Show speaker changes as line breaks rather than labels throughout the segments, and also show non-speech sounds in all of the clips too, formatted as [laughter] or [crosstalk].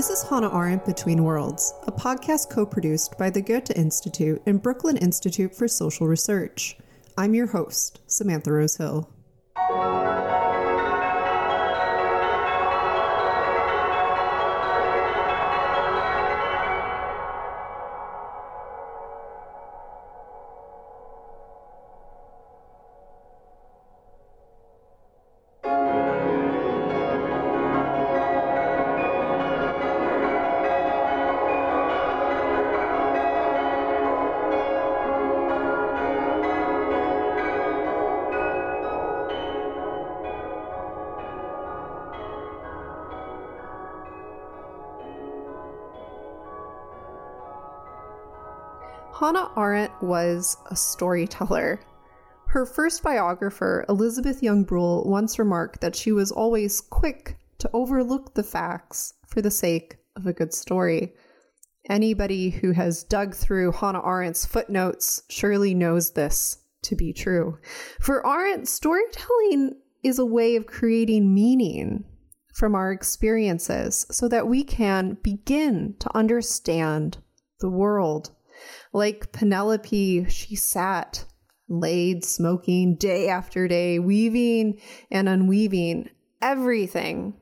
This is Hannah Arendt Between Worlds, a podcast co produced by the Goethe Institute and Brooklyn Institute for Social Research. I'm your host, Samantha Rose Hill. Hannah Arendt was a storyteller. Her first biographer, Elisabeth Young-Bruehl, once remarked that she was always quick to overlook the facts for the sake of a good story. Anybody who has dug through Hannah Arendt's footnotes surely knows this to be true. For Arendt, storytelling is a way of creating meaning from our experiences so that we can begin to understand the world like Penelope, she sat, laid, smoking day after day, weaving and unweaving everything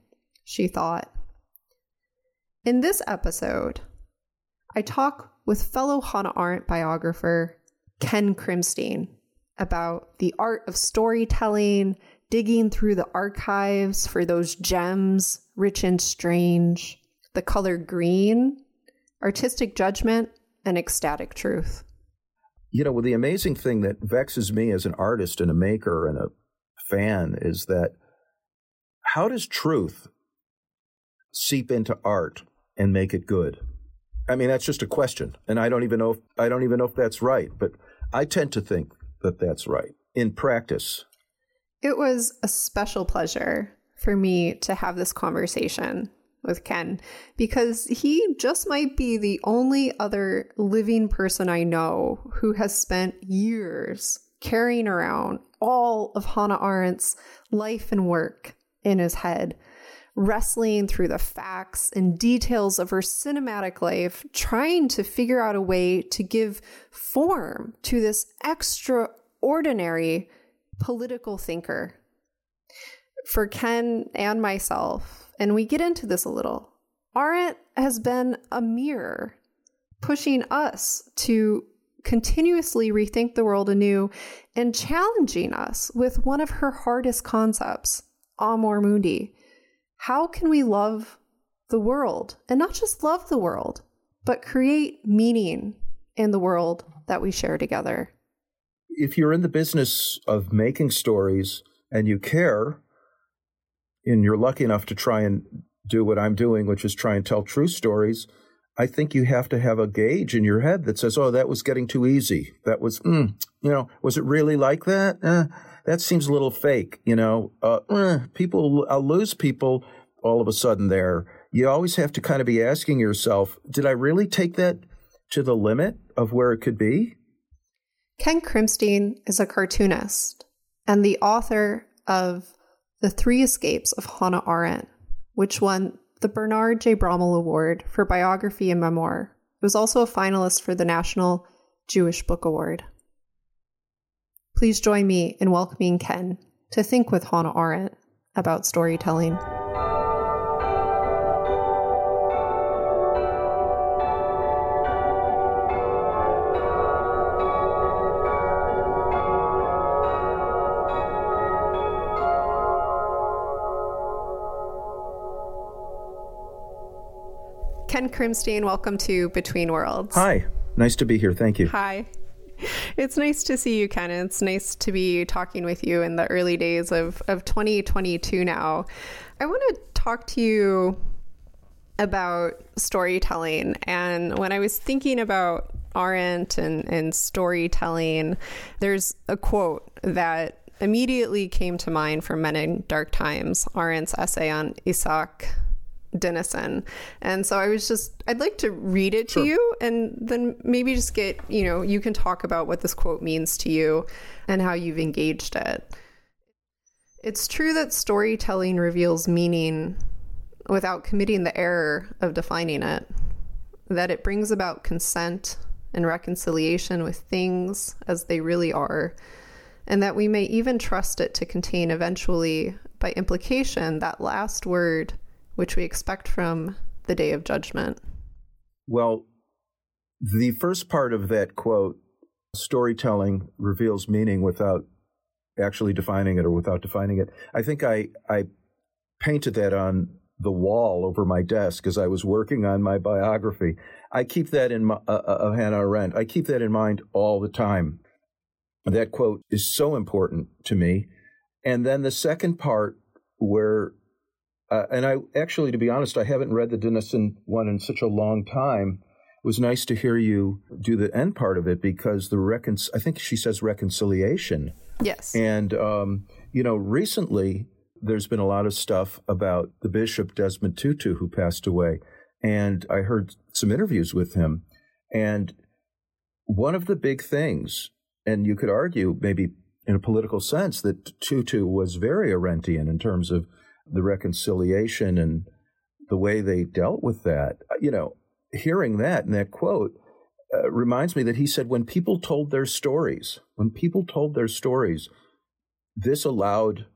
she thought. In this episode, I talk with fellow Hannah Arendt biographer Ken Krimstein about the art of storytelling, digging through the archives for those gems, rich and strange, the color green, artistic judgment, an ecstatic truth.
You know, well, the amazing thing that vexes me as an artist and a maker and a fan is that how does truth seep into art and make it good? I mean, that's just a question, and I don't even know if I don't even know if that's right, but I tend to think that that's right in practice.
It was a special pleasure for me to have this conversation with Ken because he just might be the only other living person I know who has spent years carrying around all of Hannah Arendt's life and work in his head, wrestling through the facts and details of her cinematic life, trying to figure out a way to give form to this extraordinary political thinker. For Ken and myself, and we get into this a little. Arendt has been a mirror pushing us to continuously rethink the world anew and challenging us with one of her hardest concepts, amor mundi. How can we love the world and not just love the world, but create meaning in the world that we share together?
If you're in the business of making stories and you care, and you're lucky enough to try and do what I'm doing, which is try and tell true stories, I think you have to have a gauge in your head that says, "Oh, that was getting too easy. That was, mm, you know, was it really like that? Eh, that seems a little fake. You know, uh, eh, people, I'll lose people all of a sudden. There, you always have to kind of be asking yourself, did I really take that to the limit of where it could be?"
Ken Krimstein is a cartoonist and the author of the Three Escapes of Hannah Arendt, which won the Bernard J. Brommel Award for Biography and Memoir. It was also a finalist for the National Jewish Book Award. Please join me in welcoming Ken to think with Hannah Arendt about storytelling. Ken Krimstein, welcome to Between Worlds.
Hi, nice to be here. Thank you.
Hi. It's nice to see you, Ken. It's nice to be talking with you in the early days of, of 2022 now. I want to talk to you about storytelling. And when I was thinking about Arendt and, and storytelling, there's a quote that immediately came to mind from Men in Dark Times, Arendt's essay on Isak Dinesen. And so I was just, I'd like to read it to sure. you and then maybe just get, you know, you can talk about what this quote means to you and how you've engaged it. It's true that storytelling reveals meaning without committing the error of defining it, that it brings about consent and reconciliation with things as they really are, and that we may even trust it to contain eventually, by implication, that last word which we expect from the day of judgment.
Well, the first part of that quote storytelling reveals meaning without actually defining it or without defining it. I think I, I painted that on the wall over my desk as I was working on my biography. I keep that in my, uh, uh, Hannah Arendt. I keep that in mind all the time. That quote is so important to me. And then the second part where, uh, and I actually, to be honest, I haven't read the Dinesen one in such a long time. It was nice to hear you do the end part of it because the recon, I think she says reconciliation.
Yes.
And, um, you know, recently, there's been a lot of stuff about the Bishop Desmond Tutu who passed away. And I heard some interviews with him. And one of the big things, and you could argue maybe in a political sense, that Tutu was very Arendtian in terms of the reconciliation and the way they dealt with that. You know, hearing that and that quote uh, reminds me that he said when people told their stories, when people told their stories, this allowed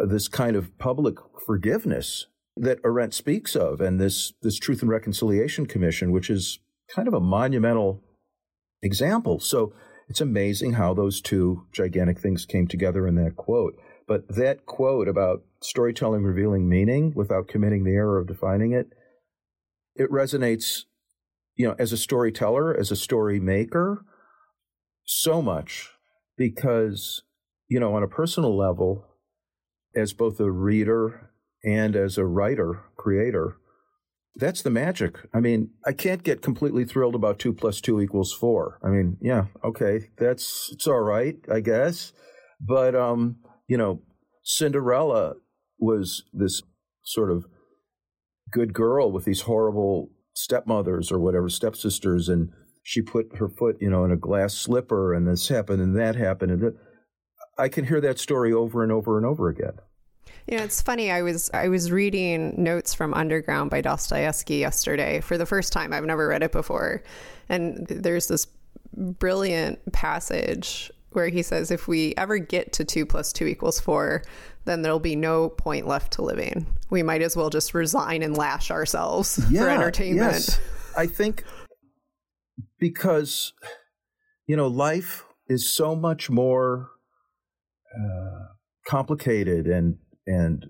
uh, this kind of public forgiveness that Arendt speaks of, and this this Truth and Reconciliation Commission, which is kind of a monumental example. So it's amazing how those two gigantic things came together in that quote. But that quote about storytelling revealing meaning without committing the error of defining it, it resonates, you know, as a storyteller, as a story maker, so much because, you know, on a personal level, as both a reader and as a writer, creator, that's the magic. I mean, I can't get completely thrilled about two plus two equals four. I mean, yeah, okay, that's it's all right, I guess. But um, you know, Cinderella was this sort of good girl with these horrible stepmothers or whatever stepsisters, and she put her foot, you know, in a glass slipper, and this happened and that happened, and I can hear that story over and over and over again.
You know, it's funny. I was I was reading Notes from Underground by Dostoevsky yesterday for the first time. I've never read it before, and there's this brilliant passage where he says, "If we ever get to two plus two equals four, then there'll be no point left to living. We might as well just resign and lash ourselves yeah, for entertainment." Yes.
I think because you know life is so much more uh, complicated and and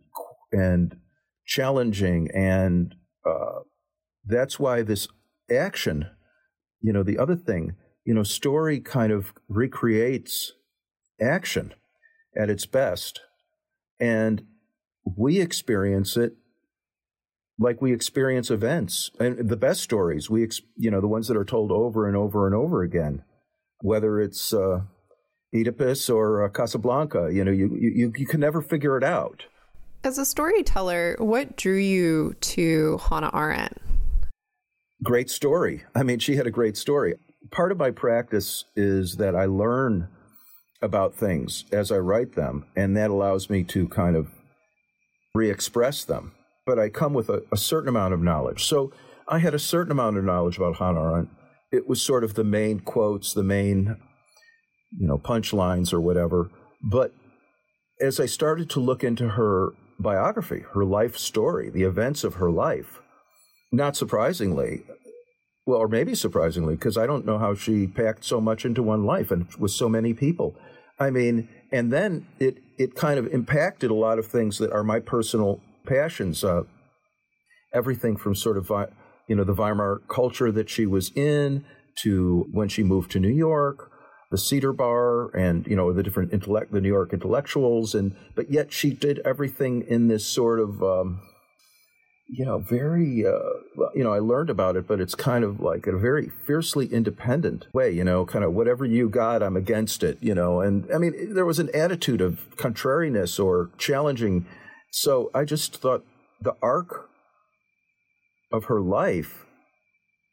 and challenging, and uh, that's why this action, you know, the other thing, you know, story kind of recreates action at its best, and we experience it like we experience events and the best stories we you know the ones that are told over and over and over again whether it's uh, Oedipus or uh, Casablanca. You know, you, you you can never figure it out.
As a storyteller, what drew you to Hannah Arendt?
Great story. I mean, she had a great story. Part of my practice is that I learn about things as I write them, and that allows me to kind of re express them. But I come with a, a, certain amount of knowledge. So I had a certain amount of knowledge about Hannah Arendt. It was sort of the main quotes, the main you know, punchlines or whatever. But as I started to look into her biography, her life story, the events of her life, not surprisingly, well, or maybe surprisingly, because I don't know how she packed so much into one life and with so many people. I mean, and then it it kind of impacted a lot of things that are my personal passions. Uh, everything from sort of you know the Weimar culture that she was in to when she moved to New York the Cedar Bar and you know the different intellect, the New York intellectuals, and but yet she did everything in this sort of um, you know very uh, you know I learned about it, but it's kind of like a very fiercely independent way, you know, kind of whatever you got, I'm against it, you know, and I mean there was an attitude of contrariness or challenging. So I just thought the arc of her life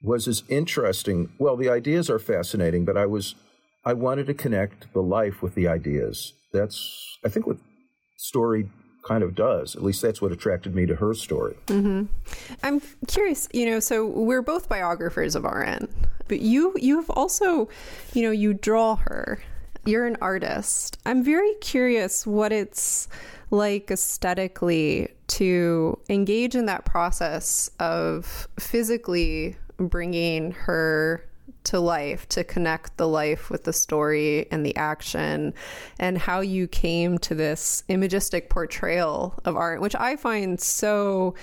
was as interesting. Well, the ideas are fascinating, but I was I wanted to connect the life with the ideas. That's, I think, what story kind of does. At least that's what attracted me to her story.
Mm-hmm. I'm curious, you know, so we're both biographers of Arendt, but you you've also, you know, you draw her. You're an artist. I'm very curious what it's like aesthetically to engage in that process of physically bringing her to life to connect the life with the story and the action and how you came to this imagistic portrayal of Arendt which i find so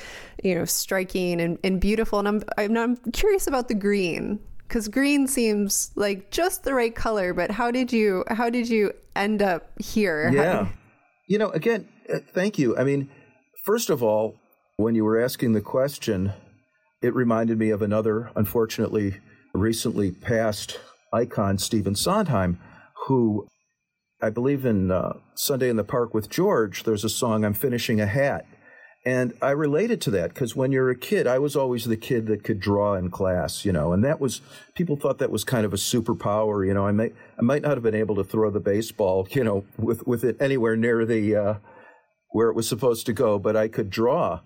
you know striking and, and beautiful. And I'm, I'm i'm curious about the green because green seems like just the right color but how did you how did you end up here?
Yeah. You know again uh, thank you. I mean first of all when you were asking the question it reminded me of another unfortunately recently passed icon Stephen Sondheim, who I believe in uh, Sunday in the Park with George, there's a song, I'm Finishing a Hat. And I related to that because when you're a kid, I was always the kid that could draw in class, you know, and that was, people thought that was kind of a superpower, you know. I, may, I might not have been able to throw the baseball, [laughs] you know, with, with it anywhere near the, uh, where it was supposed to go, but I could draw.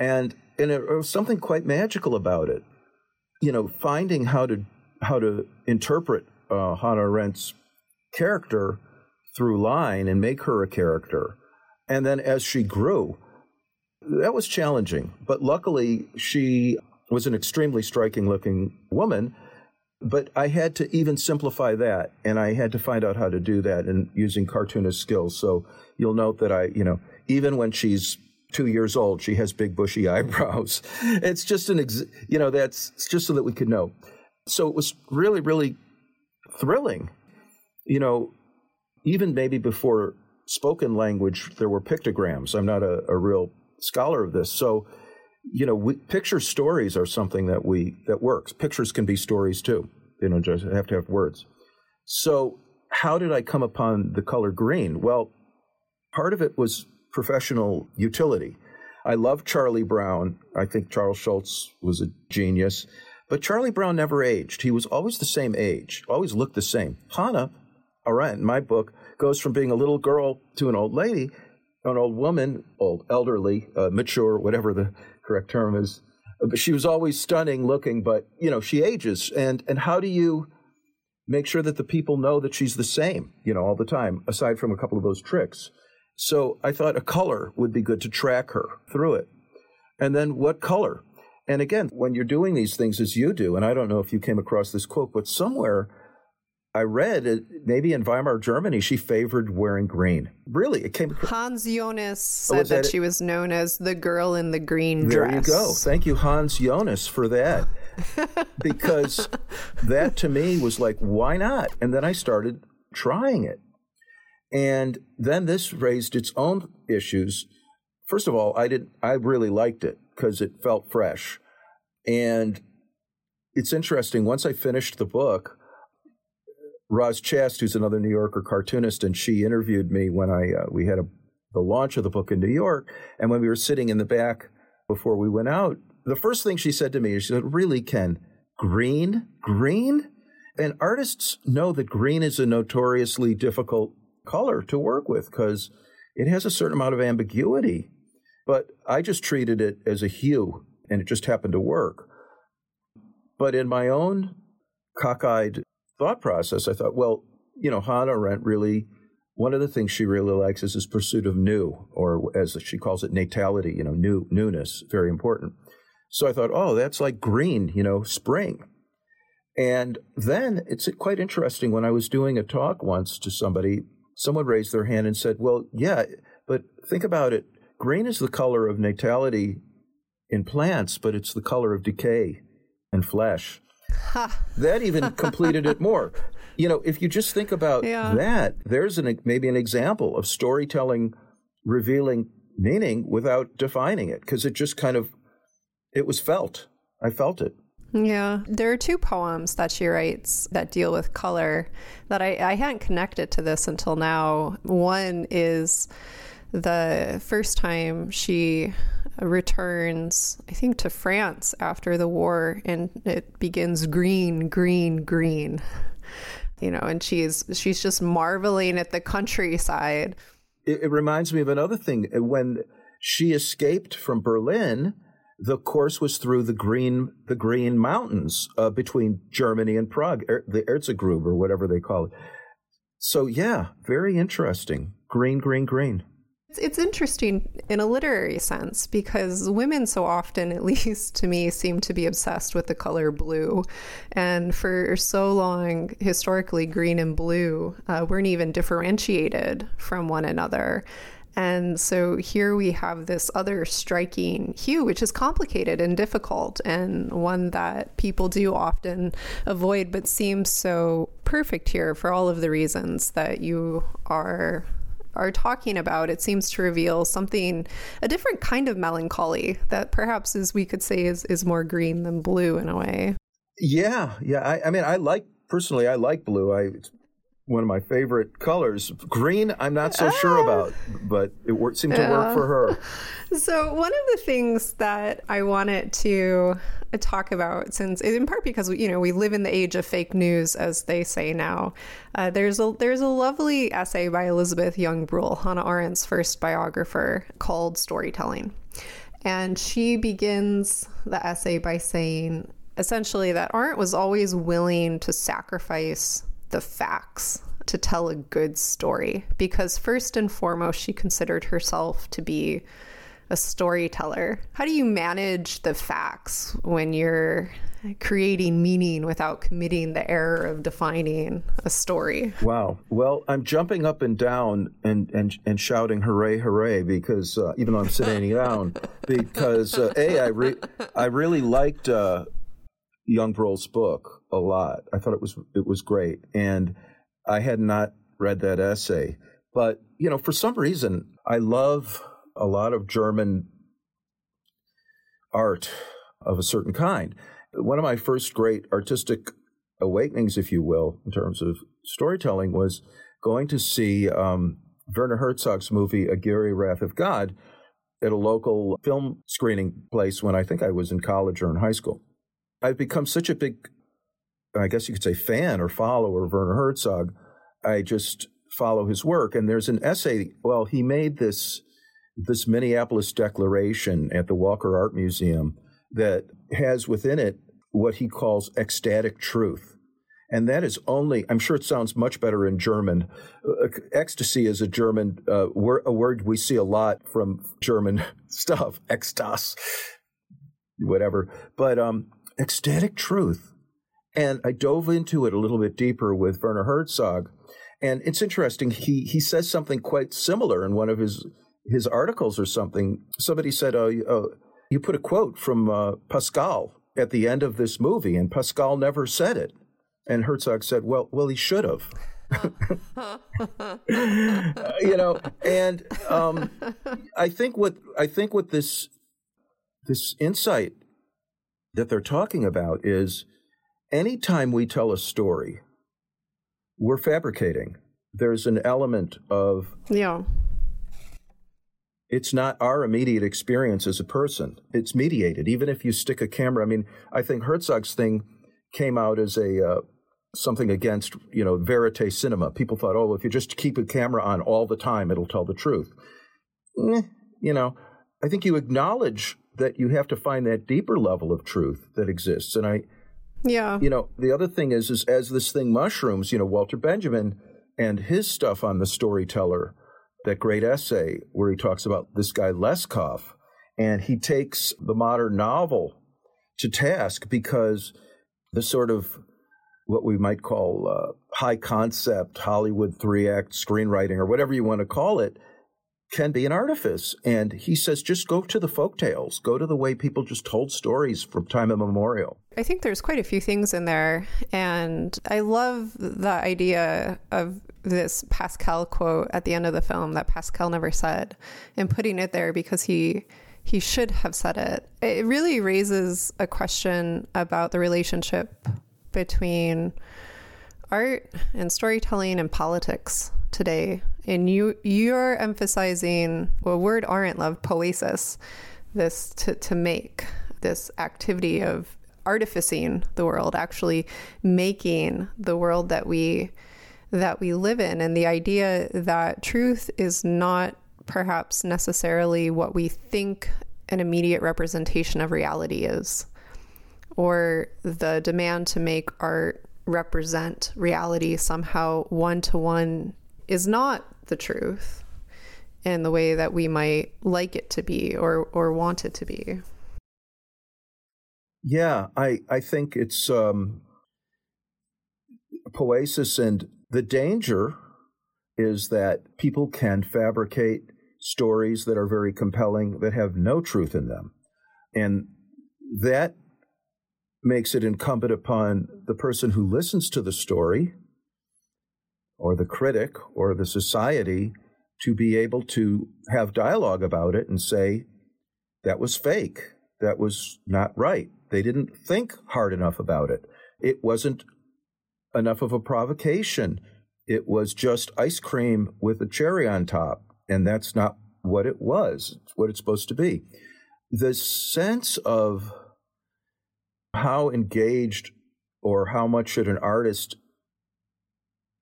And, and it, it was something quite magical about it you know, finding how to how to interpret uh, Hannah Arendt's character through line and make her a character, and then as she grew, that was challenging. But luckily, she was an extremely striking looking woman. But I had to even simplify that, and I had to find out how to do that and using cartoonist skills. So you'll note that I, you know, even when she's two years old. She has big bushy eyebrows. [laughs] It's just an, ex- you know, that's just so that we could know. So it was really, really thrilling. You know, even maybe before spoken language, there were pictograms. I'm not a, a real scholar of this. So, you know, we, picture stories are something that we, that works. Pictures can be stories too. You know, just have to have words. So how did I come upon the color green? Well, part of it was professional utility. I love Charlie Brown. I think Charles Schulz was a genius. But Charlie Brown never aged. He was always the same age, always looked the same. Hannah Arendt, in my book, goes from being a little girl to an old lady, an old woman, old, elderly, uh, mature, whatever the correct term is. But she was always stunning looking, but, you know, she ages. And, and how do you make sure that the people know that she's the same, you know, all the time, aside from a couple of those tricks? So I thought a color would be good to track her through it. And then what color? And again, when you're doing these things as you do, and I don't know if you came across this quote, but somewhere I read maybe in Weimar, Germany, she favored wearing green. Really, it came.
Across. Hans Jonas oh, said oh, that, that she was known as the girl in the green
there
dress.
There you go. Thank you, Hans Jonas, for that. [laughs] because that to me was like, why not? And then I started trying it. And then this raised its own issues. First of all, I did I really liked it because it felt fresh. And it's interesting, once I finished the book, Roz Chast, who's another New Yorker cartoonist, and she interviewed me when I uh, we had a, the launch of the book in New York, and when we were sitting in the back before we went out, the first thing she said to me is, "She said, really, Ken, green, green." And artists know that green is a notoriously difficult color to work with because it has a certain amount of ambiguity. But I just treated it as a hue and it just happened to work. But in my own cockeyed thought process, I thought, well, you know, Hannah Arendt really, one of the things she really likes is this pursuit of new, or as she calls it, natality, you know, new, newness, very important. So I thought, oh, that's like green, you know, spring. And then it's quite interesting when I was doing a talk once to somebody someone raised their hand and said, Well, yeah, but think about it. Green is the color of natality in plants, but it's the color of decay and flesh. that even completed it more. You know, if you just think about yeah. that, there's an, maybe an example of storytelling revealing meaning without defining it because it just kind of it was felt. I felt it.
Yeah. There are two poems that she writes that deal with color that I, I hadn't connected to this until now. One is the first time she returns, I think, to France after the war, and it begins green, green, green. You know, and she's she's just marveling at the countryside
it, it reminds me of another thing. Uh, when she escaped from Berlin, the course was through the green the Green Mountains uh, between Germany and Prague, er, the Erzgebirge or whatever they call it. So yeah, very interesting. Green, green, green.
It's interesting in a literary sense because women so often, at [laughs] least to me, seem to be obsessed with the color blue. And for so long, historically, green and blue uh, weren't even differentiated from one another. And so here we have this other striking hue, which is complicated and difficult, and one that people do often avoid, but seems so perfect here for all of the reasons that you are are talking about, it seems to reveal something, a different kind of melancholy that perhaps, as we could say, is, is more green than blue in a way.
Yeah, yeah. I, I mean, I like personally, I like blue. I one of my favorite colors. Green, I'm not so sure ah. about, but it wor- seemed to work for her. [laughs]
So, one of the things that I wanted to talk about, since in part because you know we live in the age of fake news, as they say now, uh, there's a there's a lovely essay by Elisabeth Young-Bruehl, Hannah Arendt's first biographer, called "Storytelling," and she begins the essay by saying essentially that Arendt was always willing to sacrifice the facts to tell a good story because, first and foremost, she considered herself to be a storyteller. How do you manage the facts when you're creating meaning without committing the error of defining a story?
Wow. Well, I'm jumping up and down and and, and shouting hooray hooray because uh, even though I'm sitting [laughs] [laughs] down because uh, a I re- I really liked uh, Young-Bruehl's book a lot. I thought it was it was great, and I had not read that essay, but you know, for some reason, I love a lot of German art of a certain kind. One of my first great artistic awakenings, if you will, in terms of storytelling, was going to see um, Werner Herzog's movie Aguirre Wrath of God at a local film screening place when I think I was in college or in high school. I've become such a big, I guess you could say, fan or follower of Werner Herzog. I just follow his work. And there's an essay. Well, he made this this Minneapolis declaration at the Walker Art Museum that has within it what he calls ecstatic truth. And that is only, I'm sure it sounds much better in German. Uh, ecstasy is a German uh, word, a word we see a lot from German [laughs] stuff, Ekstas, whatever. But um, ecstatic truth. And I dove into it a little bit deeper with Werner Herzog. And it's interesting. He, he says something quite similar in one of his, his articles or something. Somebody said, oh, you, oh, you put a quote from uh, Pascal at the end of this movie, and Pascal never said it. And Herzog said, well, well, he should have. [laughs] you know, and um, I think what I think what this this insight that they're talking about is anytime we tell a story, we're fabricating. There's an element of.
Yeah.
It's not our immediate experience as a person. It's mediated. Even if you stick a camera, I mean, I think Herzog's thing came out as a uh, something against you know verite cinema. People thought, oh, if you just keep a camera on all the time, it'll tell the truth. Eh, you know, I think you acknowledge that you have to find that deeper level of truth that exists. And I,
yeah,
you know, the other thing is, is as this thing mushrooms, you know, Walter Benjamin and his stuff on the storyteller, that great essay where he talks about this guy Leskov, and he takes the modern novel to task because the sort of what we might call uh, high concept Hollywood three act screenwriting or whatever you want to call it can be an artifice. And he says, just go to the folk tales, go to the way people just told stories from time immemorial.
I think there's quite a few things in there. And I love the idea of this Pascal quote at the end of the film that Pascal never said and putting it there because he he should have said it. It really raises a question about the relationship between art and storytelling and politics today and you you're emphasizing a word Arendt love poiesis, this to to make this activity of artificing the world, actually making the world that we that we live in. And the idea that truth is not perhaps necessarily what we think an immediate representation of reality is, or the demand to make art represent reality somehow one to one is not the truth in the way that we might like it to be or or want it to be.
Yeah, I I think it's um, poesis, and the danger is that people can fabricate stories that are very compelling that have no truth in them, and that makes it incumbent upon the person who listens to the story or the critic or the society to be able to have dialogue about it and say, that was fake. That was not right. They didn't think hard enough about it. It wasn't enough of a provocation. It was just ice cream with a cherry on top. And that's not what it was. It's what it's supposed to be. The sense of how engaged or how much should an artist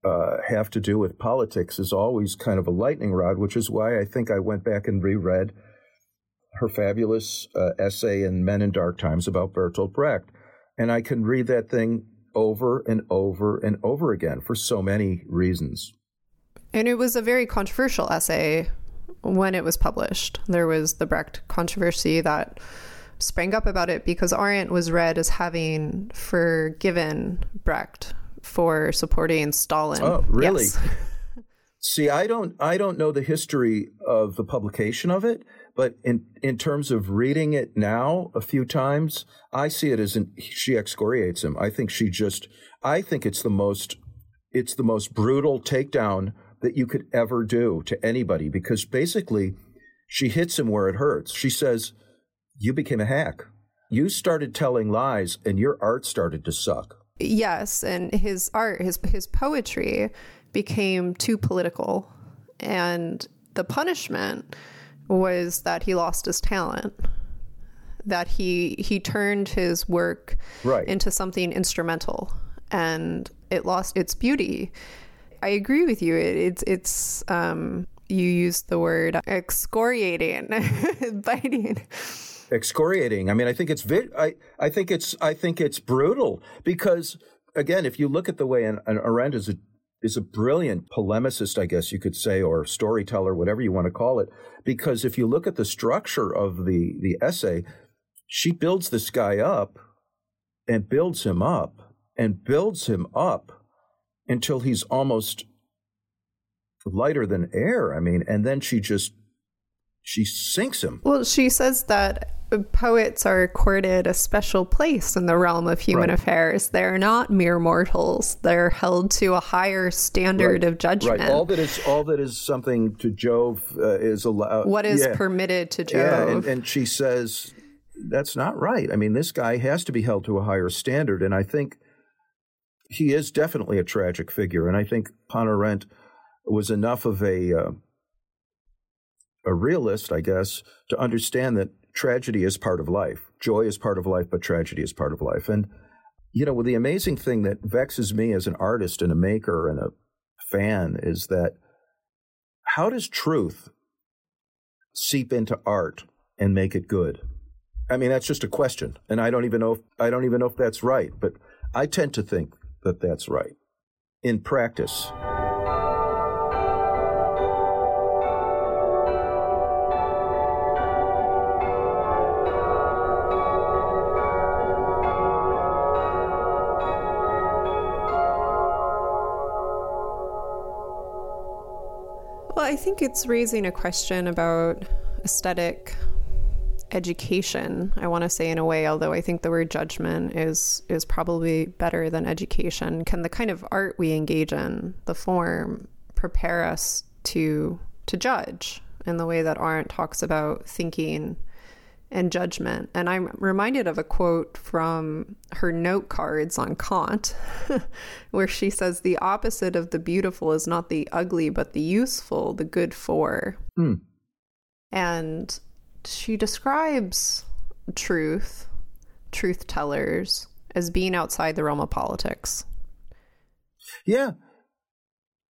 uh, have to do with politics is always kind of a lightning rod, which is why I think I went back and reread her fabulous uh, essay in Men in Dark Times about Bertolt Brecht. And I can read that thing over and over and over again for so many reasons.
And it was a very controversial essay when it was published. There was the Brecht controversy that sprang up about it because Arendt was read as having forgiven Brecht for supporting Stalin.
Oh, really?
Yes. [laughs]
See, I don't I don't know the history of the publication of it, but in in terms of reading it now a few times, I see it as an, she excoriates him. I think she just I think it's the most it's the most brutal takedown that you could ever do to anybody because basically she hits him where it hurts. She says, "You became a hack. You started telling lies and your art started to suck."
Yes, and his art, his his poetry became too political, and the punishment was that he lost his talent. That he he turned his work
right.
into something instrumental, and it lost its beauty. I agree with you. It, it's it's um, you used the word excoriating, [laughs] biting
excoriating. I mean, I think it's vi- I I think it's I think it's brutal because again, if you look at the way an, an Arendt is a is a brilliant polemicist, I guess you could say, or storyteller, whatever you want to call it. Because if you look at the structure of the the essay, she builds this guy up and builds him up and builds him up until he's almost lighter than air. I mean, and then she just she sinks him.
Well, she says that poets are accorded a special place in the realm of human right. affairs. They're not mere mortals. They're held to a higher standard
right.
of judgment.
Right. All that is all that is something to Jove uh, is allowed.
What is yeah. permitted to Jove?
Yeah, and, and she says that's not right. I mean, this guy has to be held to a higher standard, and I think he is definitely a tragic figure. And I think Hannah Arendt was enough of a uh, a realist, I guess, to understand that tragedy is part of life. Joy is part of life, but tragedy is part of life. And, you know, the amazing thing that vexes me as an artist and a maker and a fan is that how does truth seep into art and make it good? I mean, that's just a question. And I don't even know if, I don't even know if that's right, but I tend to think that that's right in practice.
Think it's raising a question about aesthetic education. I want to say in a way, although I think the word judgment is is probably better than education. Can the kind of art we engage in, the form, prepare us to to judge in the way that Arendt talks about thinking and judgment. And I'm reminded of a quote from her note cards on Kant, [laughs] where she says, The opposite of the beautiful is not the ugly, but the useful, the good for.
Mm.
And she describes truth, truth tellers, as being outside the realm of politics.
Yeah.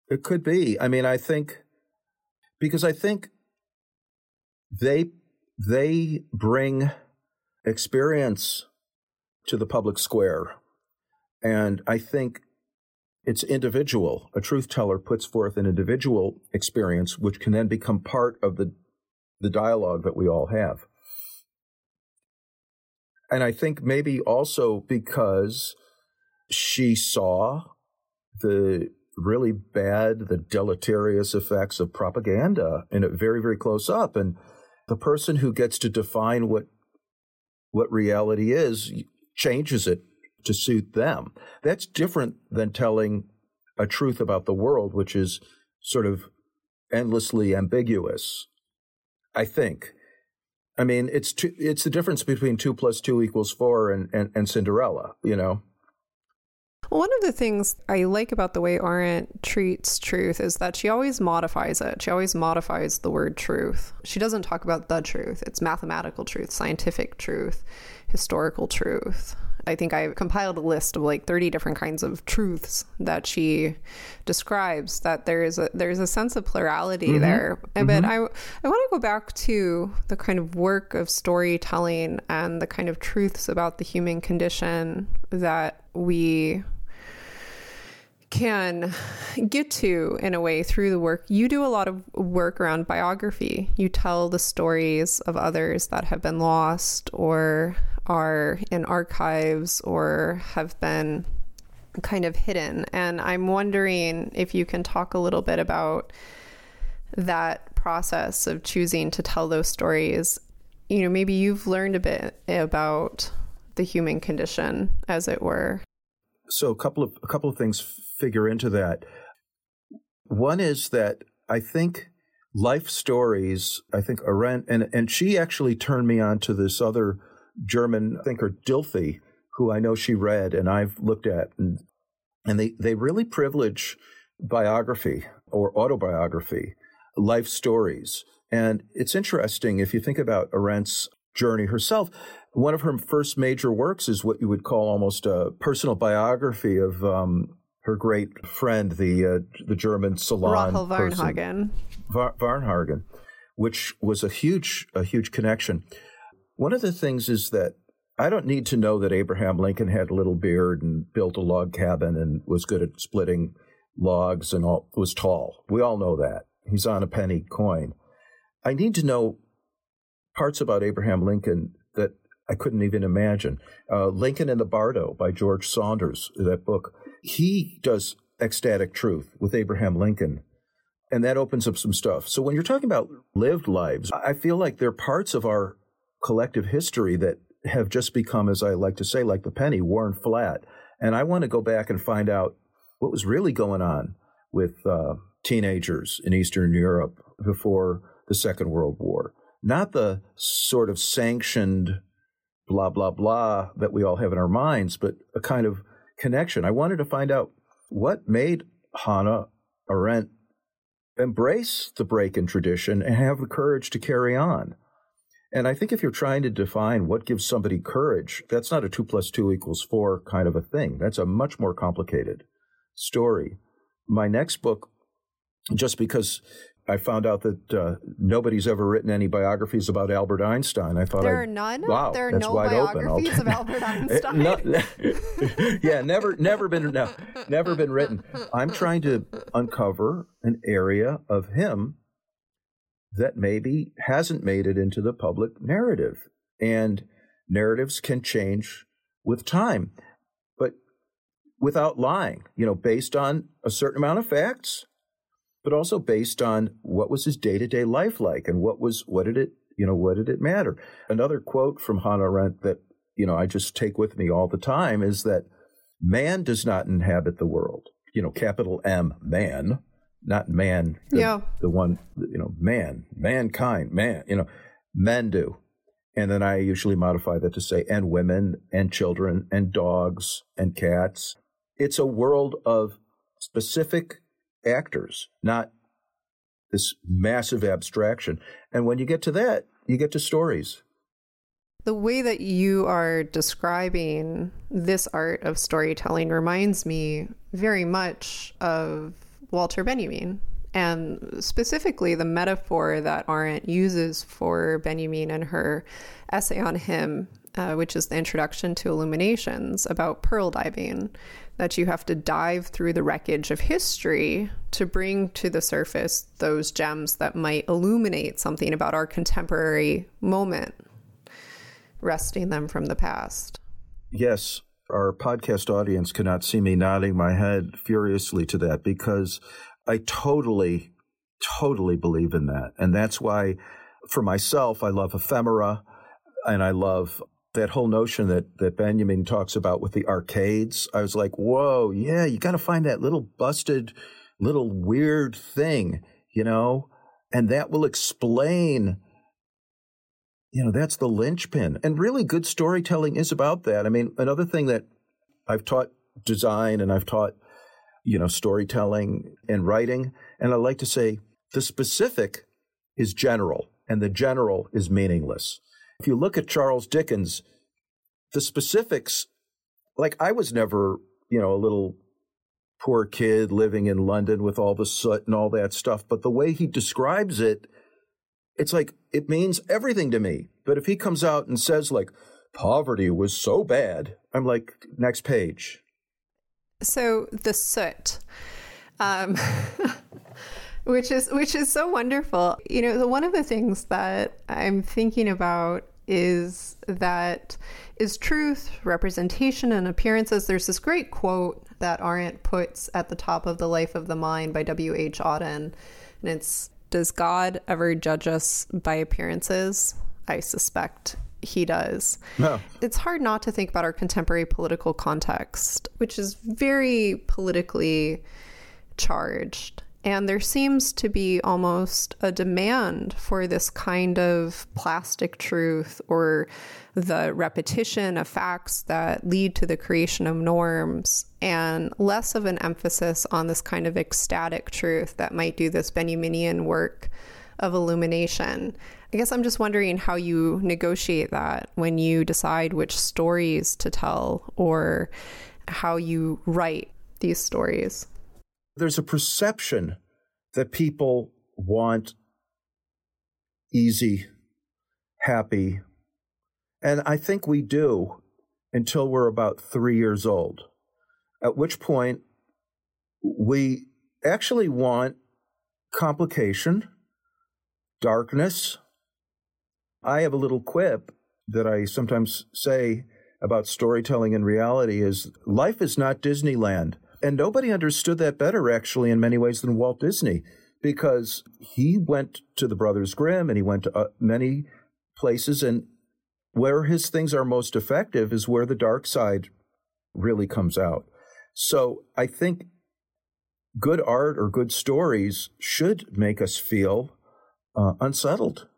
It could be. I mean, I think because I think they they bring experience to the public square. And I think it's individual. A truth teller puts forth an individual experience, which can then become part of the, the dialogue that we all have. And I think maybe also because she saw the really bad, the deleterious effects of propaganda in it very, very close up. And the person who gets to define what what reality is changes it to suit them. That's different than telling a truth about the world, which is sort of endlessly ambiguous. I think. I mean, it's two, it's the difference between two plus two equals four and, and, and Cinderella. You know.
One of the things I like about the way Arendt treats truth is that she always modifies it. She always modifies the word truth. She doesn't talk about the truth. It's mathematical truth, scientific truth, historical truth. I think I compiled a list of like 30 different kinds of truths that she describes that there is a there's a sense of plurality mm-hmm. there. Mm-hmm. But I I want to go back to the kind of work of storytelling and the kind of truths about the human condition that we can get to in a way through the work. You do a lot of work around biography. You tell the stories of others that have been lost or are in archives or have been kind of hidden. And I'm wondering if you can talk a little bit about that process of choosing to tell those stories. You know, maybe you've learned a bit about the human condition, as it were.
So a couple of a couple of things figure into that. One is that I think life stories. I think Arendt and and she actually turned me on to this other German thinker Dilthey, who I know she read and I've looked at, and and they they really privilege biography or autobiography, life stories. And it's interesting if you think about Arendt's journey herself. One of her first major works is what you would call almost a personal biography of um, her great friend, the uh, the German salon
Rahel Varnhagen.
Var- Varnhagen, which was a huge a huge connection. One of the things is that I don't need to know that Abraham Lincoln had a little beard and built a log cabin and was good at splitting logs and all, was tall. We all know that. He's on a penny coin. I need to know parts about Abraham Lincoln that I couldn't even imagine. Uh, Lincoln and the Bardo by George Saunders, that book, he does ecstatic truth with Abraham Lincoln. And that opens up some stuff. So when you're talking about lived lives, I feel like they're parts of our collective history that have just become, as I like to say, like the penny, worn flat. And I want to go back and find out what was really going on with uh, teenagers in Eastern Europe before the Second World War. Not the sort of sanctioned blah, blah, blah that we all have in our minds, but a kind of connection. I wanted to find out what made Hannah Arendt embrace the break in tradition and have the courage to carry on. And I think if you're trying to define what gives somebody courage, that's not a two plus two equals four kind of a thing. That's a much more complicated story. My next book, just because I found out that uh, nobody's ever written any biographies about Albert Einstein. I thought
there are none.
Wow,
there are
that's
no
wide
biographies
open.
of Albert [laughs] Einstein. no, [laughs]
yeah, never, never been, no, never been written. I'm trying to uncover an area of him that maybe hasn't made it into the public narrative. And narratives can change with time, but without lying, you know, based on a certain amount of facts, but also based on what was his day to day life like and what was, what did it, you know, what did it matter? Another quote from Hannah Arendt that, you know, I just take with me all the time is that man does not inhabit the world, you know, capital M, man not man. The,
yeah.
The one, you know, man, mankind, man, you know, men do. And then I usually modify that to say, and women, and children, and dogs, and cats. It's a world of specific actors, not this massive abstraction. And when you get to that, you get to stories.
The way that you are describing this art of storytelling reminds me very much of Walter Benjamin. And specifically, the metaphor that Arendt uses for Benjamin in her essay on him, uh, which is the introduction to Illuminations about pearl diving, that you have to dive through the wreckage of history to bring to the surface those gems that might illuminate something about our contemporary moment, wresting them from the past.
Yes, our podcast audience cannot see me nodding my head furiously to that because I totally, totally believe in that. And that's why, for myself, I love ephemera and I love that whole notion that, that Benjamin talks about with the arcades. I was like, whoa, yeah, you got to find that little busted, little weird thing, you know? And that will explain you know, that's the linchpin. And really good storytelling is about that. I mean, another thing that I've taught design and I've taught, you know, storytelling and writing. And I like to say the specific is general and the general is meaningless. If you look at Charles Dickens, the specifics, like I was never, you know, a little poor kid living in London with all the soot and all that stuff, but the way he describes it, it's like it means everything to me. But if he comes out and says like poverty was so bad, I'm like next page.
So the soot. Um, [laughs] which is which is so wonderful. You know, the, one of the things that I'm thinking about is that is truth, representation, and appearances. There's this great quote that Arendt puts at the top of The Life of the Mind by W.H. Auden, and it's does God ever judge us by appearances? I suspect he does.
No.
It's hard not to think about our contemporary political context, which is very politically charged. And there seems to be almost a demand for this kind of plastic truth or the repetition of facts that lead to the creation of norms, and less of an emphasis on this kind of ecstatic truth that might do this Benjaminian work of illumination. I guess I'm just wondering how you negotiate that when you decide which stories to tell or how you write these stories
there's a perception that people want easy, happy. And I think we do until we're about three years old, at which point we actually want complication, darkness. I have a little quip that I sometimes say about storytelling and reality is life is not Disneyland. And nobody understood that better, actually, in many ways than Walt Disney, because he went to the Brothers Grimm and he went to uh, many places. And where his things are most effective is where the dark side really comes out. So I think good art or good stories should make us feel uh, unsettled.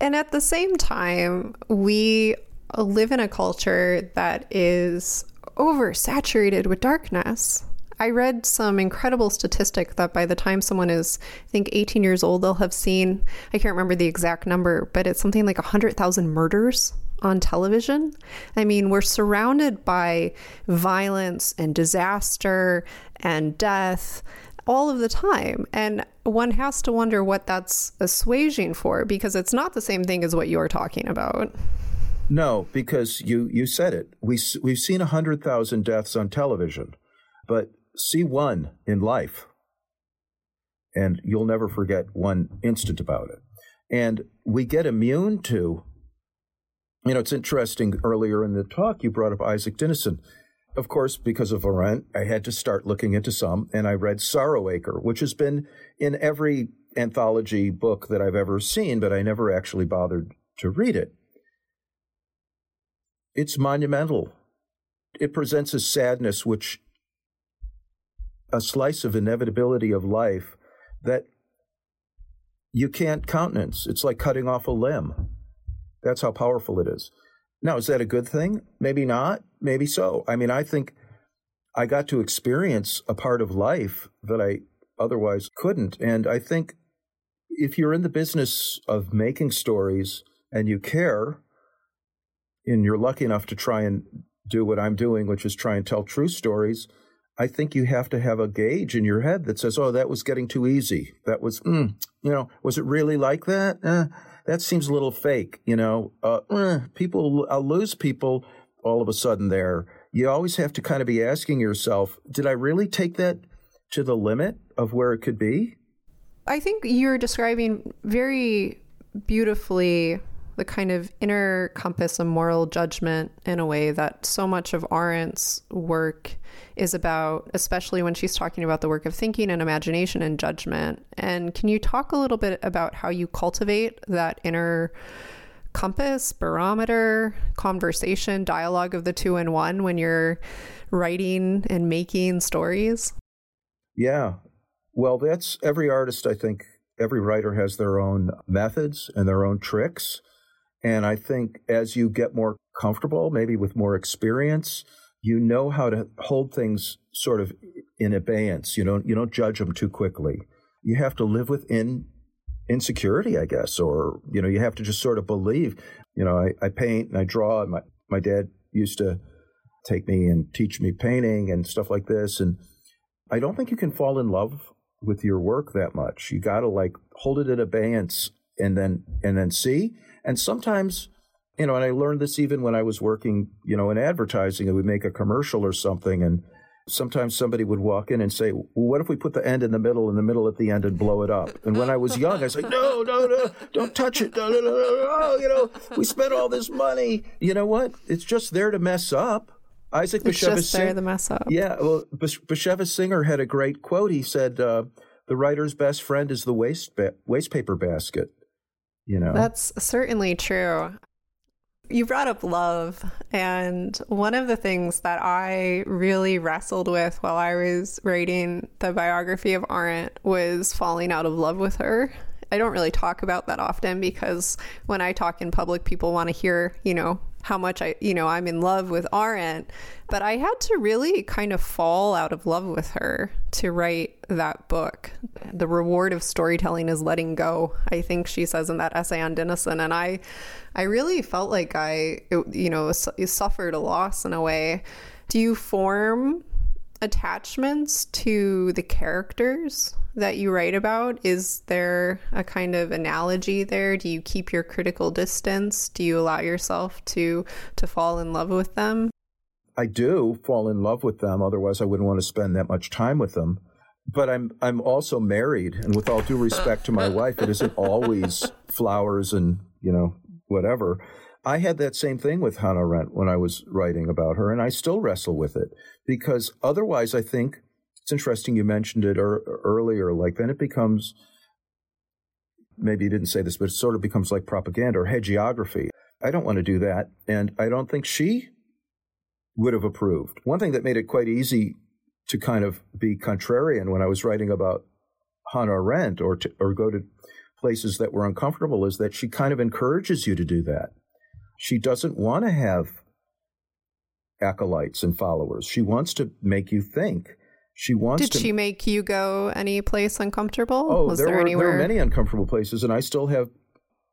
And at the same time, we live in a culture that is oversaturated with darkness. I read some incredible statistic that by the time someone is, I think, 18 years old, they'll have seen, I can't remember the exact number, but it's something like 100,000 murders on television. I mean, we're surrounded by violence and disaster and death all of the time. And one has to wonder what that's assuaging for because it's not the same thing as what you're talking about.
No, because you you said it. We we've seen hundred thousand deaths on television, but see one in life, and you'll never forget one instant about it. And we get immune to. You know, it's interesting. Earlier in the talk, you brought up Isaac Dinesen. Of course, because of Arendt, I had to start looking into some, and I read Sorrow-Acre, which has been in every anthology book that I've ever seen, but I never actually bothered to read it it's monumental. It presents a sadness which a slice of inevitability of life that you can't countenance. It's like cutting off a limb. That's how powerful it is. Now, is that a good thing? Maybe not. Maybe so. I mean, I think I got to experience a part of life that I otherwise couldn't. And I think if you're in the business of making stories and you care, and you're lucky enough to try and do what I'm doing, which is try and tell true stories, I think you have to have a gauge in your head that says, "Oh, that was getting too easy. That was, mm, you know, was it really like that? Eh, that seems a little fake." You know, uh, eh, people, I'll lose people all of a sudden. There, you always have to kind of be asking yourself, "Did I really take that to the limit of where it could be?"
I think you're describing very beautifully the kind of inner compass of moral judgment in a way that so much of Arendt's work is about, especially when she's talking about the work of thinking and imagination and judgment. And can you talk a little bit about how you cultivate that inner compass, barometer, conversation, dialogue of the two in one when you're writing and making stories?
Yeah. Well, that's every artist, I think, every writer has their own methods and their own tricks. And I think as you get more comfortable, maybe with more experience, you know how to hold things sort of in abeyance. You don't you don't judge them too quickly. You have to live within insecurity, I guess, or you know, you have to just sort of believe. You know, I, I paint and I draw. And my my dad used to take me and teach me painting and stuff like this. And I don't think you can fall in love with your work that much. You got to like hold it in abeyance and then and then see. And sometimes, you know, and I learned this even when I was working, you know, in advertising, and we make a commercial or something, and sometimes somebody would walk in and say, well, "What if we put the end in the middle and the middle at the end and blow it up?" And when I was young, I was like, "No, no, no, don't touch it! No, no, no, no, no. You know, we spent all this money. You know what? It's just there to mess up." Isaac
it's Bashevis just there to mess up.
Yeah, well, Bashevis Singer had a great quote. He said, uh, "The writer's best friend is the waste ba- waste paper basket." You know?
That's certainly true. You brought up love and one of the things that i really wrestled with while i was writing the biography of arendt was falling out of love with her. I don't really talk about that often because when i talk in public people want to hear you know how much I, you know, I'm in love with Arendt, but I had to really kind of fall out of love with her to write that book. The reward of storytelling is letting go. I think she says in that essay on Dinesen, and I, I really felt like I, you know, suffered a loss in a way. Do you form attachments to the characters that you write about? Is there a kind of analogy there? Do you keep your critical distance? Do you allow yourself to to fall in love with them?
I do fall in love with them, otherwise I wouldn't want to spend that much time with them. But I'm I'm also married, and with all due respect to my [laughs] wife, it isn't always flowers and, you know, whatever. I had that same thing with Hannah Arendt when I was writing about her, and I still wrestle with it because otherwise, I think it's interesting you mentioned it er- earlier. Like then it becomes maybe you didn't say this, but it sort of becomes like propaganda or hagiography. I don't want to do that, and I don't think she would have approved. One thing that made it quite easy to kind of be contrarian when I was writing about Hannah Arendt or to, or go to places that were uncomfortable is that she kind of encourages you to do that. She doesn't want to have acolytes and followers. She wants to make you think. She wants
Did
to,
she make you go any place uncomfortable?
Oh, Was there, there were, anywhere? there were many uncomfortable places, and I still have.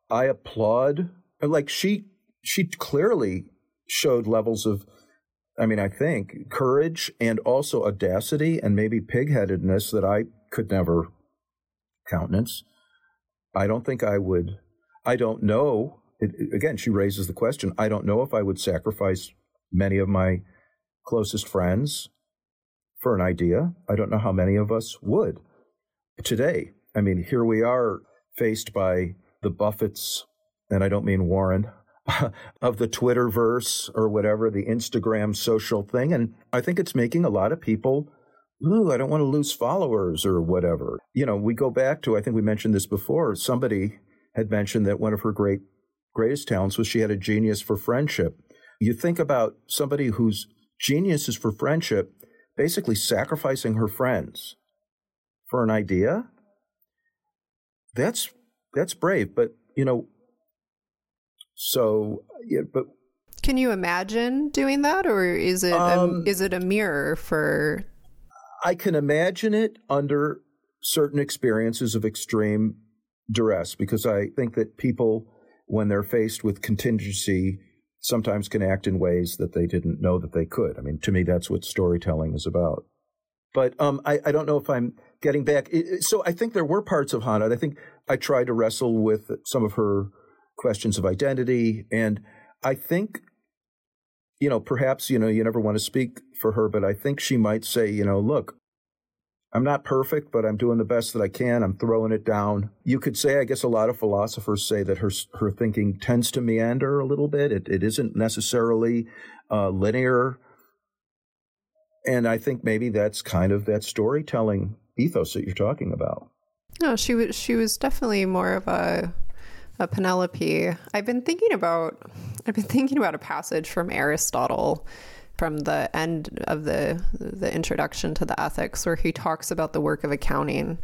I applaud. Like she, she clearly showed levels of. I mean, I think courage and also audacity and maybe pigheadedness that I could never countenance. I don't think I would. I don't know it, again, she raises the question I don't know if I would sacrifice many of my closest friends for an idea. I don't know how many of us would. Today, I mean, here we are faced by the Buffets, and I don't mean Warren, [laughs] of the Twitterverse or whatever, the Instagram social thing. And I think it's making a lot of people, ooh, I don't want to lose followers or whatever. You know, we go back to, I think we mentioned this before, somebody had mentioned that one of her great greatest talents was she had a genius for friendship. You think about somebody whose genius is for friendship, basically sacrificing her friends for an idea. That's that's brave, but you know. So, yeah, but
can you imagine doing that, or is it um, a, is it a mirror for?
I can imagine it under certain experiences of extreme duress, because I think that people when they're faced with contingency, sometimes can act in ways that they didn't know that they could. I mean, to me, that's what storytelling is about. But um, I, I don't know if I'm getting back. So I think there were parts of Hannah. I think I tried to wrestle with some of her questions of identity. And I think, you know, perhaps, you know, you never want to speak for her, but I think she might say, you know, look, I'm not perfect, but I'm doing the best that I can. I'm throwing it down. You could say, I guess a lot of philosophers say that her her thinking tends to meander a little bit. It, it isn't necessarily uh, linear. And I think maybe that's kind of that storytelling ethos that you're talking about.
No, she was she was definitely more of a a Penelope. I've been thinking about I've been thinking about a passage from Aristotle from the end of the the introduction to the ethics where he talks about the work of accounting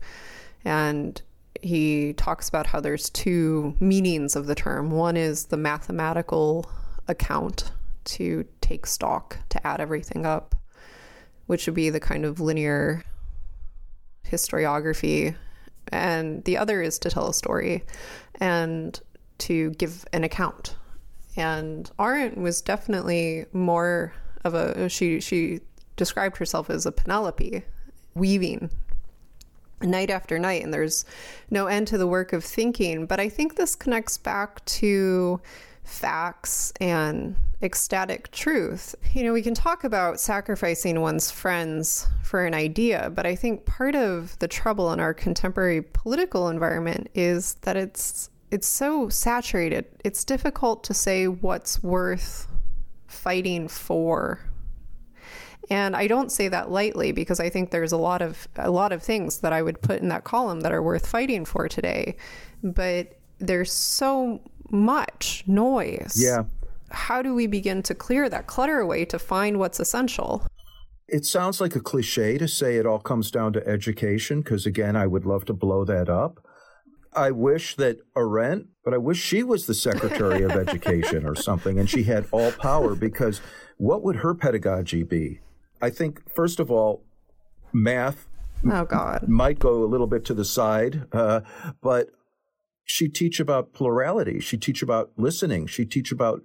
and he talks about how there's two meanings of the term. One is the mathematical account to take stock, to add everything up, which would be the kind of linear historiography. And the other is to tell a story and to give an account. And Arendt was definitely more of a she she described herself as a Penelope, weaving night after night, and there's no end to the work of thinking. But I think this connects back to facts and ecstatic truth. You know, we can talk about sacrificing one's friends for an idea, but I think part of the trouble in our contemporary political environment is that it's it's so saturated. It's difficult to say what's worth fighting for. And I don't say that lightly because I think there's a lot of a lot of things that I would put in that column that are worth fighting for today. But there's so much noise.
Yeah.
How do we begin to clear that clutter away to find what's essential?
It sounds like a cliche to say it all comes down to education, because again, I would love to blow that up. I wish that Arendt, but I wish she was the Secretary of [laughs] Education or something, and she had all power because what would her pedagogy be? I think, first of all, math
oh, God.
might go a little bit to the side, uh, but she teach about plurality. She teach about listening. She teach about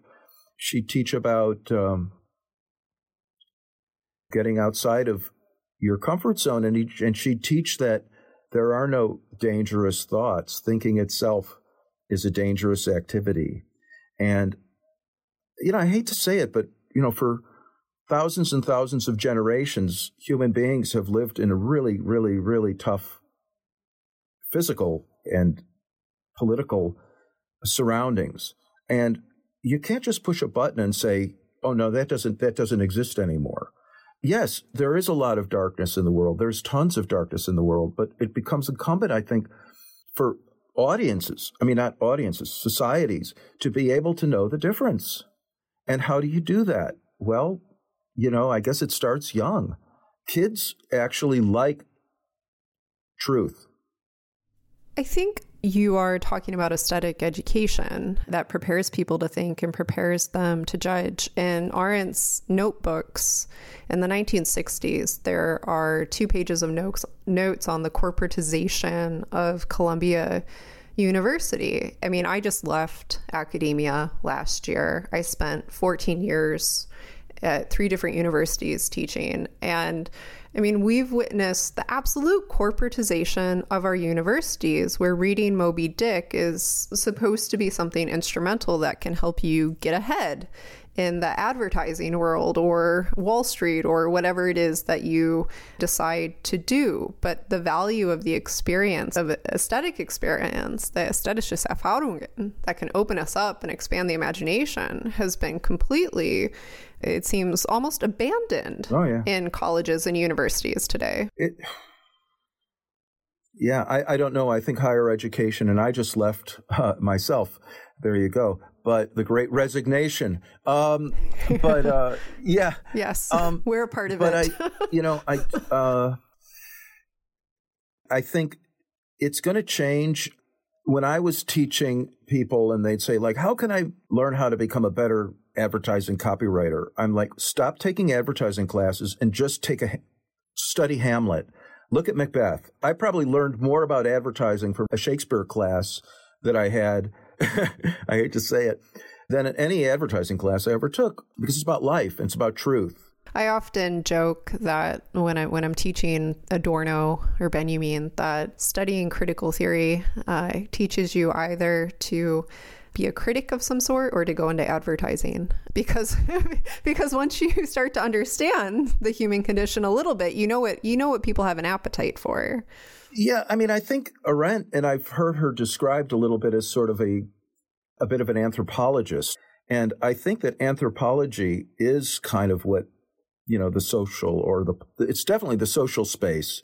she teach about um, getting outside of your comfort zone, and he, and she teach that there are no dangerous thoughts. Thinking itself is a dangerous activity. And, you know, I hate to say it, but, you know, for thousands and thousands of generations, human beings have lived in a really, really, really tough physical and political surroundings. And you can't just push a button and say, oh no, that doesn't, that doesn't exist anymore yes, there is a lot of darkness in the world. There's tons of darkness in the world, but it becomes incumbent, I think, for audiences, I mean, not audiences, societies, to be able to know the difference. And how do you do that? Well, you know, I guess it starts young. Kids actually like truth.
I think you are talking about aesthetic education that prepares people to think and prepares them to judge. In Arendt's notebooks in the 1960s, there are two pages of notes, notes on the corporatization of Columbia University. I mean, I just left academia last year. I spent 14 years at three different universities teaching. And I mean, we've witnessed the absolute corporatization of our universities, where reading Moby Dick is supposed to be something instrumental that can help you get ahead in the advertising world or Wall Street or whatever it is that you decide to do. But the value of the experience, of aesthetic experience, the aesthetische Erfahrungen that can open us up and expand the imagination has been completely it seems almost abandoned
oh, yeah.
in colleges and universities today.
It, yeah, I, I don't know. I think higher education, and I just left uh, myself. There you go. But the great resignation. Um, but uh, [laughs] yeah.
yes, um, we're a part of it.
but
it.
I, you know, I, uh, I think it's going to change. When I was teaching people, and they'd say, like, how can I learn how to become a better advertising copywriter. I'm like, stop taking advertising classes and just take a study Hamlet. Look at Macbeth. I probably learned more about advertising from a Shakespeare class that I had. [laughs] I hate to say it, than any advertising class I ever took because it's about life and it's about truth.
I often joke that when I when I'm teaching Adorno or Benjamin, that studying critical theory uh, teaches you either to be a critic of some sort or to go into advertising? Because [laughs] because once you start to understand the human condition a little bit you know what you know what people have an appetite for.
Yeah i mean i think arendt and i've heard her described a little bit as sort of a a bit of an anthropologist. And i think that anthropology is kind of what you know the social or the it's definitely the social space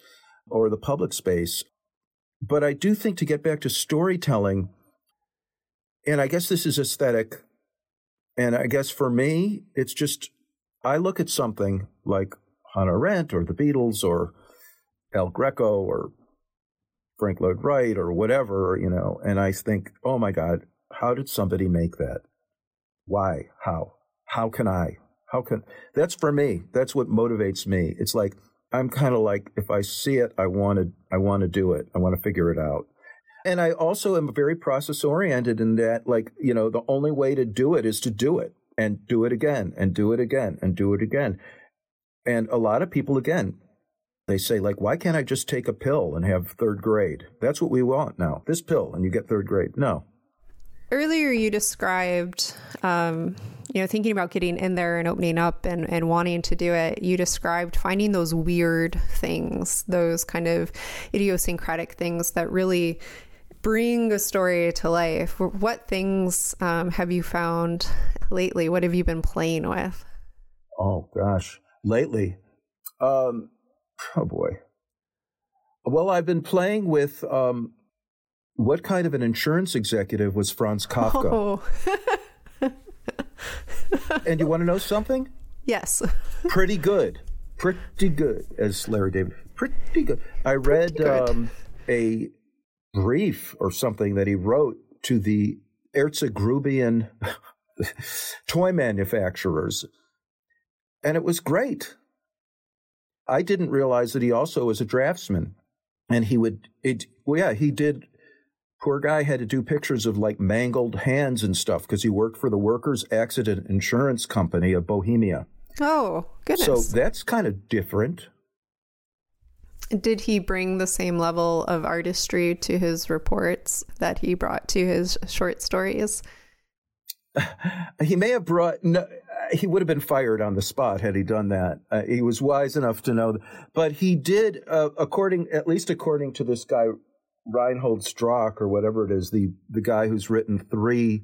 or the public space. But i do think to get back to storytelling and I guess this is aesthetic. And I guess for me, it's just I look at something like Hannah Arendt or the Beatles or El Greco or Frank Lloyd Wright or whatever, you know, and I think, oh my God, how did somebody make that? Why? How? How can I? How can that's for me. That's what motivates me. It's like I'm kind of like if I see it, I want to I want to do it. I want to figure it out. And I also am very process oriented in that, like, you know, the only way to do it is to do it and do it again and do it again and do it again. And a lot of people, again, they say, like, why can't I just take a pill and have third grade? That's what we want now. This pill and you get third grade. No.
Earlier, you described, um, you know, thinking about getting in there and opening up and, and wanting to do it. You described finding those weird things, those kind of idiosyncratic things that really bring a story to life. What things um, have you found lately? What have you been playing with?
Oh gosh, lately, um, oh boy. Well, I've been playing with um, what kind of an insurance executive was Franz Kafka? Oh. [laughs] and you want to know something?
Yes.
Pretty good. Pretty good, as Larry David. Pretty good. I read good. Um, a brief or something that he wrote to the Erzgebirgian [laughs] toy manufacturers. And it was great. I didn't realize that he also was a draftsman. And he would, it, well, yeah, he did. Poor guy had to do pictures of like mangled hands and stuff because he worked for the Workers' Accident Insurance Company of Bohemia.
Oh, goodness.
So that's kind of different.
Did he bring the same level of artistry to his reports that he brought to his short stories? [sighs]
he may have brought. No, he would have been fired on the spot had he done that. Uh, he was wise enough to know, but he did, uh, according at least according to this guy Reinhold Strauch or whatever it is, the the guy who's written three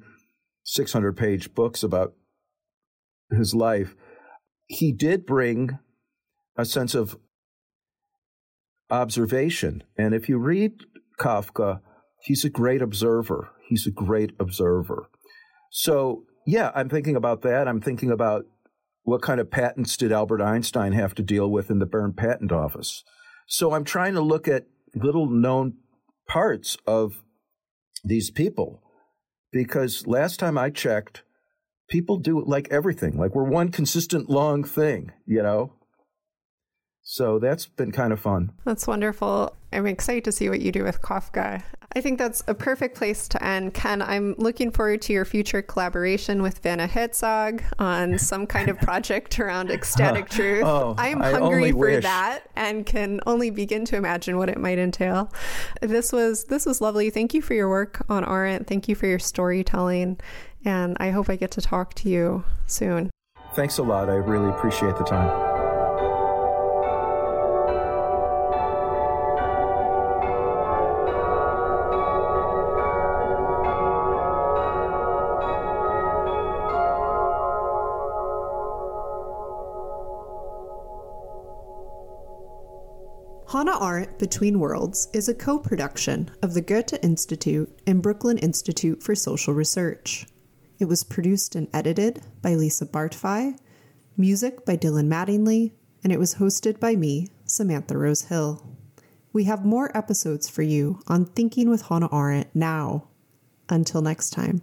six hundred page books about his life. He did bring a sense of observation. And if you read Kafka, he's a great observer. He's a great observer. So, yeah, I'm thinking about that. I'm thinking about what kind of patents did Albert Einstein have to deal with in the Berne Patent Office. So I'm trying to look at little known parts of these people because last time I checked, people do like everything. Like we're one consistent long thing, you know? So that's been kind of fun.
That's wonderful. I'm excited to see what you do with Kafka. I think that's a perfect place to end. Ken, I'm looking forward to your future collaboration with Werner Herzog on some kind of project around [laughs] ecstatic [laughs] truth.
oh,
I'm hungry for wish. that and can only begin to imagine what it might entail. This was this was lovely. Thank you for your work on Arendt. Thank you for your storytelling. And I hope I get to talk to you soon.
Thanks a lot. I really appreciate the time.
Hannah Arendt Between Worlds is a co production of the Goethe Institute and Brooklyn Institute for Social Research. It was produced and edited by Lisa Bartfi, music by Dylan Mattingly, and it was hosted by me, Samantha Rose Hill. We have more episodes for you on Thinking with Hannah Arendt now. Until next time.